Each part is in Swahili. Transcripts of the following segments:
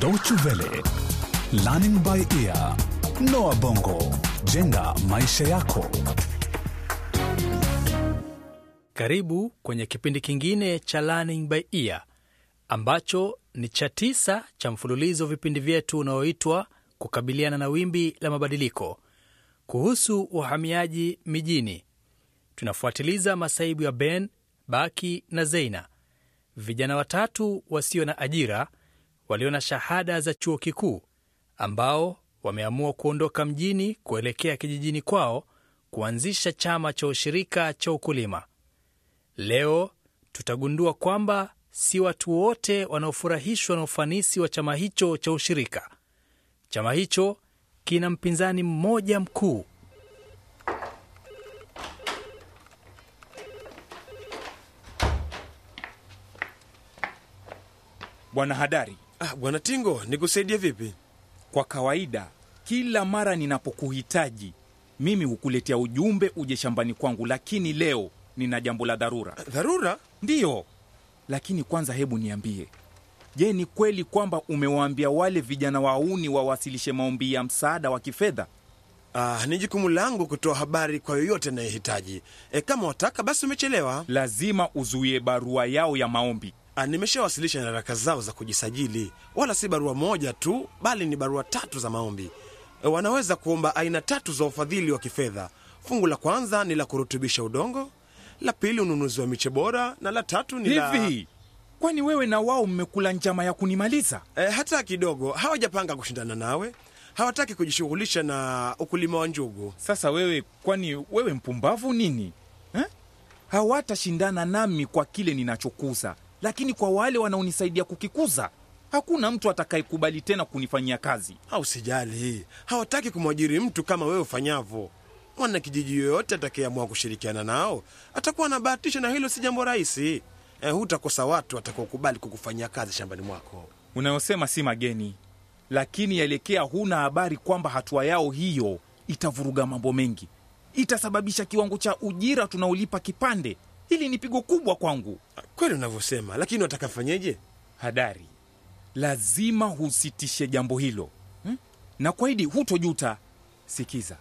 Deutsche Learning by Ear, Noah Bongo, jenga maisha yako. Karibu kwenye kipindi kingine cha Learning by Ear ambacho ni cha tisa cha mfululizo vipindi vyetu unaoitwa kukabiliana na wimbi la mabadiliko kuhusu uhamiaji mijini. Tunafuatiliza masaibu ya Ben, Baki na Zeina, vijana watatu wasio na ajira walio na shahada za chuo kikuu ambao wameamua kuondoka mjini kuelekea kijijini kwao kuanzisha chama cha ushirika cha ukulima. Leo tutagundua kwamba si watu wote wanaofurahishwa na ufanisi wa chama hicho cha ushirika. Chama hicho kina mpinzani mmoja mkuu. Bwana Hadari, Ah, Bwana Tingo, nikusaidie vipi? kwa kawaida kila mara ninapokuhitaji mimi hukuletea ujumbe uje shambani kwangu, lakini leo nina jambo la dharura. Dharura? Ndiyo, lakini kwanza hebu niambie, je, ni kweli kwamba umewaambia wale vijana wauni wawasilishe maombi ya msaada wa kifedha? Ah, ni jukumu langu kutoa habari kwa yoyote anayehitaji. E, kama wataka basi umechelewa. Lazima uzuie barua yao ya maombi. Ah, nimeshawasilisha nyaraka zao za kujisajili, wala si barua moja tu, bali ni barua tatu za maombi. E, wanaweza kuomba aina tatu za ufadhili wa kifedha. Fungu la kwanza ni la kurutubisha udongo, la pili ununuzi wa miche bora, na la tatu ni la... Kwani wewe na wao mmekula njama ya kunimaliza? E, hata kidogo hawajapanga kushindana nawe. Hawataki kujishughulisha na ukulima wa njugu. Sasa wewe, kwani wewe mpumbavu nini eh? Hawatashindana nami kwa kile ninachokuza, lakini kwa wale wanaonisaidia kukikuza, hakuna mtu atakayekubali tena kunifanyia kazi. au sijali, hawataki kumwajiri mtu kama wewe ufanyavyo. Mwana kijiji yoyote atakayeamua kushirikiana nao atakuwa anabahatisha, na hilo si jambo rahisi. Eh, hutakosa watu watakaokubali kukufanyia kazi shambani mwako. Unayosema si mageni, lakini yaelekea, huna habari kwamba hatua yao hiyo itavuruga mambo mengi, itasababisha kiwango cha ujira tunaolipa kipande. Hili ni pigo kubwa kwangu. Kweli unavyosema, lakini watakafanyeje? Hadari, lazima husitishe jambo hilo hmm? na kwaidi hutojuta. Sikiza,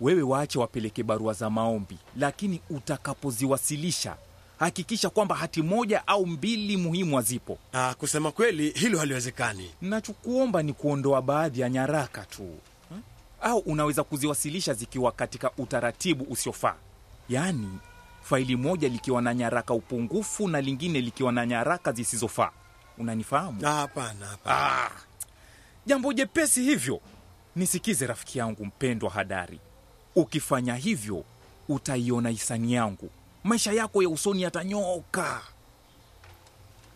wewe waache wapeleke barua za maombi, lakini utakapoziwasilisha hakikisha kwamba hati moja au mbili muhimu hazipo. Ah, kusema kweli hilo haliwezekani. Nachokuomba ni kuondoa baadhi ya nyaraka tu hmm? au unaweza kuziwasilisha zikiwa katika utaratibu usiofaa, yaani faili moja likiwa na nyaraka upungufu na lingine likiwa na nyaraka zisizofaa. Unanifahamu? Ah, Hapana, hapana. Ah, jambo jepesi hivyo. Nisikize rafiki yangu mpendwa Hadari, ukifanya hivyo utaiona hisani yangu, maisha yako ya usoni yatanyooka.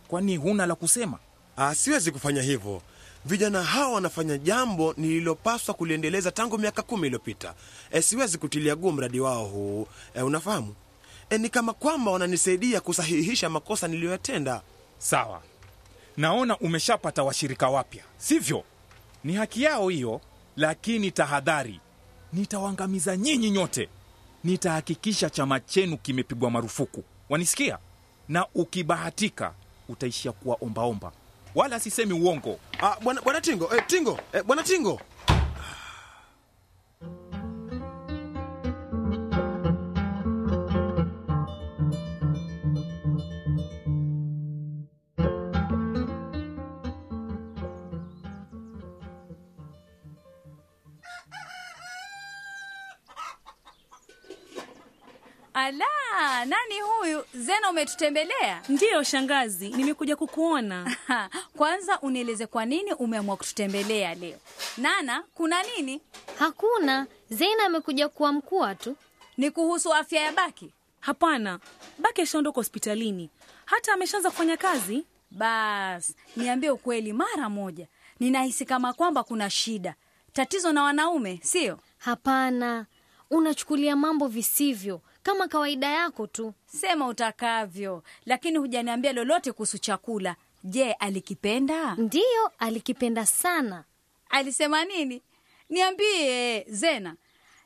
Kwani huna la kusema? Ah, siwezi kufanya hivyo. Vijana hawa wanafanya jambo nililopaswa kuliendeleza tangu miaka kumi iliyopita. E, siwezi kutilia guu mradi wao huu. E, unafahamu e, ni kama kwamba wananisaidia kusahihisha makosa niliyoyatenda. Sawa, naona umeshapata washirika wapya, sivyo? Ni haki yao hiyo, lakini tahadhari, nitawaangamiza nyinyi nyote. Nitahakikisha chama chenu kimepigwa marufuku, wanisikia? Na ukibahatika utaishia kuwa ombaomba, wala sisemi uongo. Ah, bwana Tingo, eh, Tingo, e, bwana Tingo. Ala, nani huyu? Zena, umetutembelea? Ndiyo shangazi, nimekuja kukuona. Kwanza unieleze kwa nini umeamua kututembelea leo. Nana, kuna nini? Hakuna. Zena amekuja kuamkua tu. Ni kuhusu afya ya Baki? Hapana, Baki ashaondoka hospitalini, hata ameshaanza kufanya kazi. Bas, niambie ukweli mara moja. Ninahisi kama kwamba kuna shida, tatizo na wanaume, sio? Hapana, unachukulia mambo visivyo kama kawaida yako tu. Sema utakavyo, lakini hujaniambia lolote kuhusu chakula. Je, alikipenda? Ndiyo, alikipenda sana. Alisema nini? Niambie Zena.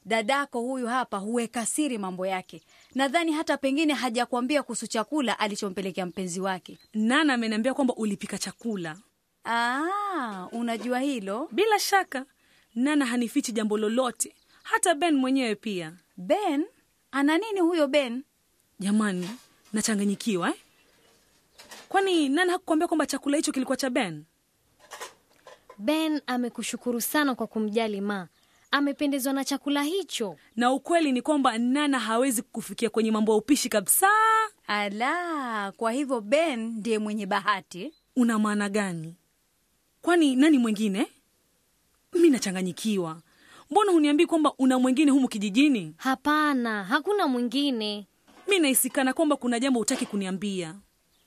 Dadako huyu hapa huweka siri mambo yake. Nadhani hata pengine hajakuambia kuhusu chakula alichompelekea mpenzi wake. Nana ameniambia kwamba ulipika chakula. Aa, unajua hilo Bila shaka Nana hanifichi jambo lolote, hata Ben mwenyewe pia. Ben? Ana nini huyo Ben? Jamani, nachanganyikiwa eh? Kwani Nana hakukwambia kwamba chakula hicho kilikuwa cha Ben? Ben amekushukuru sana kwa kumjali ma. Amependezwa na chakula hicho. Na ukweli ni kwamba Nana hawezi kufikia kwenye mambo ya upishi kabisa. Ala, kwa hivyo Ben ndiye mwenye bahati. Una maana gani? Kwani nani mwingine? Mi nachanganyikiwa. Mbona huniambii kwamba una mwingine humu kijijini? Hapana, hakuna mwingine. Mi nahisikana kwamba kuna jambo hutaki kuniambia.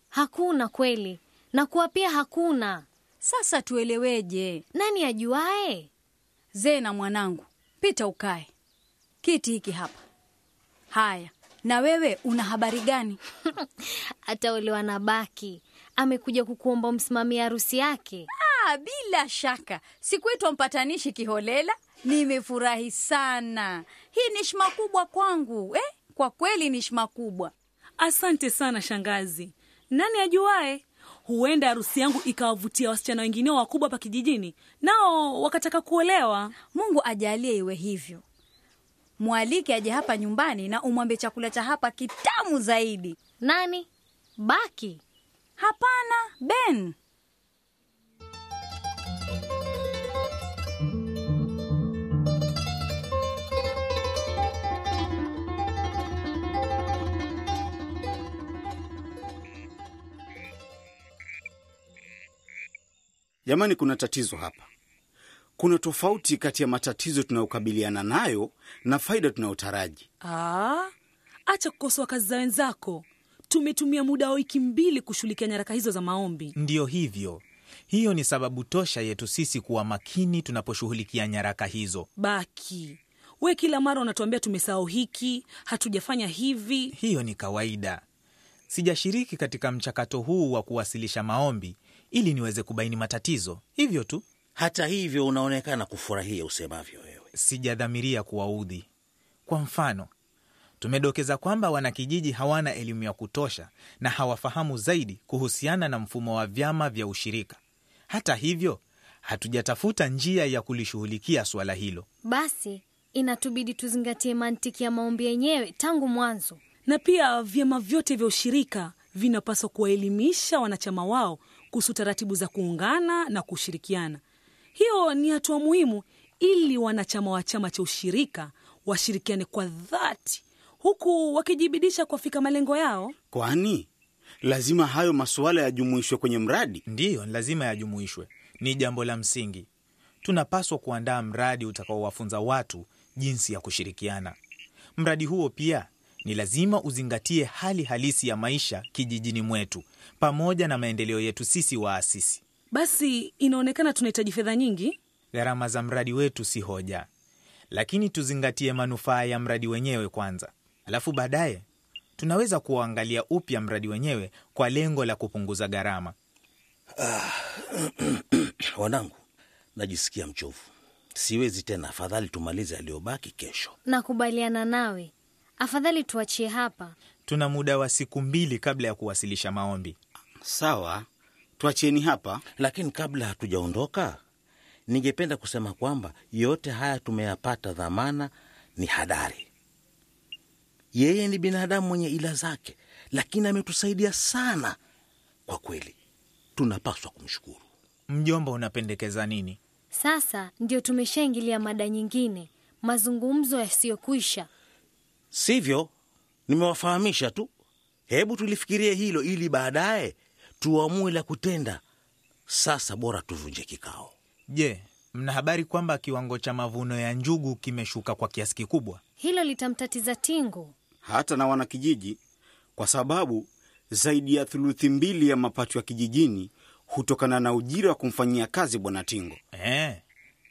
Hakuna kweli, na kuwa pia hakuna. Sasa tueleweje? Nani ajuae? Zena mwanangu, pita ukae. Kiti hiki hapa. Haya, na wewe una habari gani? Ataolewa na Baki. Amekuja kukuomba umsimamie harusi yake. Ah, bila shaka sikuitwa mpatanishi kiholela. Nimefurahi sana. Hii ni shima kubwa kwangu eh? Kwa kweli ni shima kubwa. Asante sana shangazi. Nani ajuae, huenda harusi yangu ikawavutia wasichana wengine wakubwa hapa kijijini, nao wakataka kuolewa. Mungu ajalie iwe hivyo. Mwalike aje hapa nyumbani na umwambie chakula cha hapa kitamu zaidi. Nani? Baki. Hapana, Ben. Jamani, kuna tatizo hapa. Kuna tofauti kati ya matatizo tunayokabiliana nayo na faida tunayotaraji. Aa, acha kukosoa kazi za wenzako. Tumetumia muda wa wiki mbili kushughulikia nyaraka hizo za maombi. Ndiyo hivyo, hiyo ni sababu tosha yetu sisi kuwa makini tunaposhughulikia nyaraka hizo. Baki we, kila mara unatuambia tumesahau hiki, hatujafanya hivi. Hiyo ni kawaida. Sijashiriki katika mchakato huu wa kuwasilisha maombi ili niweze kubaini matatizo, hivyo tu. Hata hivyo unaonekana kufurahia usemavyo wewe. Sijadhamiria kuwaudhi. Kwa mfano, tumedokeza kwamba wanakijiji hawana elimu ya kutosha na hawafahamu zaidi kuhusiana na mfumo wa vyama vya ushirika. Hata hivyo, hatujatafuta njia ya kulishughulikia suala hilo. Basi inatubidi tuzingatie mantiki ya maombi yenyewe tangu mwanzo. Na pia vyama vyote vya ushirika vinapaswa kuwaelimisha wanachama wao kuhusu taratibu za kuungana na kushirikiana. Hiyo ni hatua muhimu ili wanachama wa chama cha ushirika washirikiane kwa dhati, huku wakijibidisha kuafika malengo yao. Kwani lazima hayo masuala yajumuishwe kwenye mradi? Ndiyo, lazima yajumuishwe, ni jambo la msingi. Tunapaswa kuandaa mradi utakaowafunza watu jinsi ya kushirikiana. Mradi huo pia ni lazima uzingatie hali halisi ya maisha kijijini mwetu pamoja na maendeleo yetu sisi waasisi. Basi inaonekana tunahitaji fedha nyingi. Gharama za mradi wetu si hoja, lakini tuzingatie manufaa ya mradi wenyewe kwanza, alafu baadaye tunaweza kuangalia upya mradi wenyewe kwa lengo la kupunguza gharama. Wanangu, najisikia mchovu, siwezi tena. Afadhali tumalize yaliyobaki kesho. Nakubaliana nawe, afadhali tuachie hapa. Tuna muda wa siku mbili kabla ya kuwasilisha maombi. Sawa, tuachieni hapa. Lakini kabla hatujaondoka, ningependa kusema kwamba yote haya tumeyapata, dhamana ni Hadari. Yeye ni binadamu mwenye ila zake, lakini ametusaidia sana. Kwa kweli, tunapaswa kumshukuru. Mjomba, unapendekeza nini? Sasa ndio tumeshaingilia mada nyingine, mazungumzo yasiyokwisha. Sivyo? Nimewafahamisha tu. Hebu tulifikirie hilo ili baadaye tuamue la kutenda. Sasa bora tuvunje kikao. Je, mna habari kwamba kiwango cha mavuno ya njugu kimeshuka kwa kiasi kikubwa? Hilo litamtatiza Tingo. hata na wanakijiji, kwa sababu zaidi ya thuluthi mbili ya mapato ya kijijini hutokana na ujira wa kumfanyia kazi Bwana Tingo. Eh,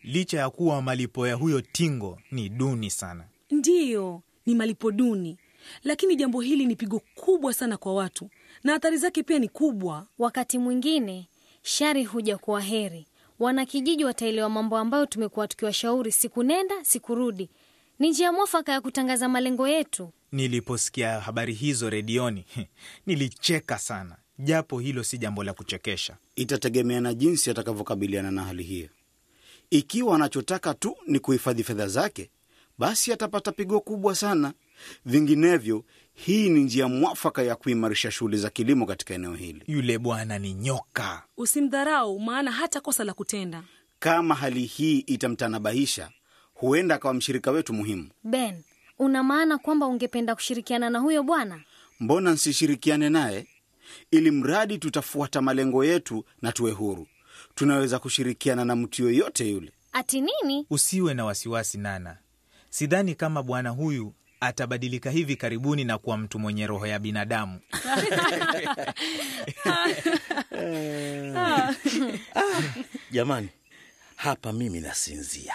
licha ya kuwa malipo ya huyo Tingo ni duni sana. Ndiyo, ni malipo duni, lakini jambo hili ni pigo kubwa sana kwa watu na athari zake pia ni kubwa. Wakati mwingine shari huja kwa heri. Wanakijiji wataelewa mambo ambayo tumekuwa tukiwashauri siku nenda siku rudi. Ni njia mwafaka ya kutangaza malengo yetu. Niliposikia habari hizo redioni nilicheka sana. japo hilo si jambo la kuchekesha. Itategemea na jinsi atakavyokabiliana na hali hiyo. Ikiwa anachotaka tu ni kuhifadhi fedha zake, basi atapata pigo kubwa sana. Vinginevyo, hii ni njia mwafaka ya kuimarisha shughuli za kilimo katika eneo hili. Yule bwana ni nyoka. Usimdharau, maana hata kosa la kutenda. Kama hali hii itamtanabahisha, huenda akawa mshirika wetu muhimu. Ben, una maana kwamba ungependa kushirikiana na huyo bwana? Mbona nsishirikiane naye? Ili mradi tutafuata malengo yetu na tuwe huru, tunaweza kushirikiana na mtu yoyote yule. Ati nini? Usiwe na wasiwasi, Nana. Sidhani kama bwana huyu atabadilika hivi karibuni na kuwa mtu mwenye roho ya binadamu. Jamani, hapa mimi nasinzia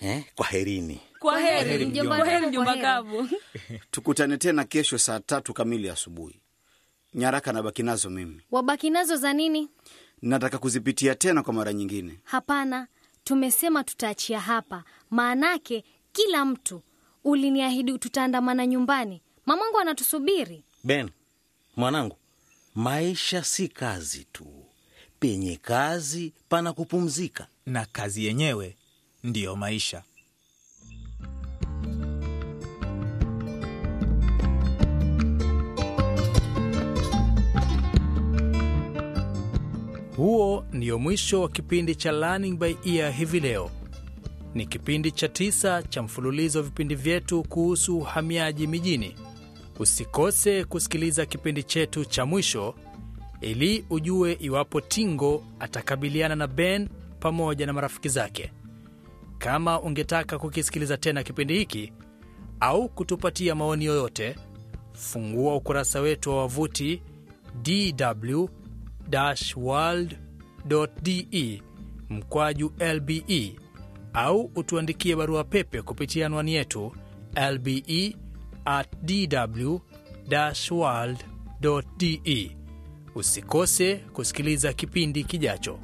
eh? Kwa herini. Kwa heri, mjomba. Kavu. Tukutane tena kesho saa tatu kamili asubuhi. Nyaraka nabaki nazo mimi, Wabaki nazo za nini? nataka kuzipitia tena kwa mara nyingine. Hapana, tumesema tutaachia hapa, maanake kila mtu. Uliniahidi tutaandamana nyumbani, mamangu anatusubiri. Ben, mwanangu, maisha si kazi tu. Penye kazi pana kupumzika. Na kazi yenyewe ndiyo maisha. Huo ndio mwisho wa kipindi cha Learning by Ear hivi leo. Ni kipindi cha tisa cha mfululizo wa vipindi vyetu kuhusu uhamiaji mijini. Usikose kusikiliza kipindi chetu cha mwisho ili ujue iwapo Tingo atakabiliana na Ben pamoja na marafiki zake. Kama ungetaka kukisikiliza tena kipindi hiki au kutupatia maoni yoyote, fungua ukurasa wetu wa wavuti dw-world.de mkwaju lbe au utuandikie barua pepe kupitia anwani yetu lbe at dw-world.de. Usikose kusikiliza kipindi kijacho.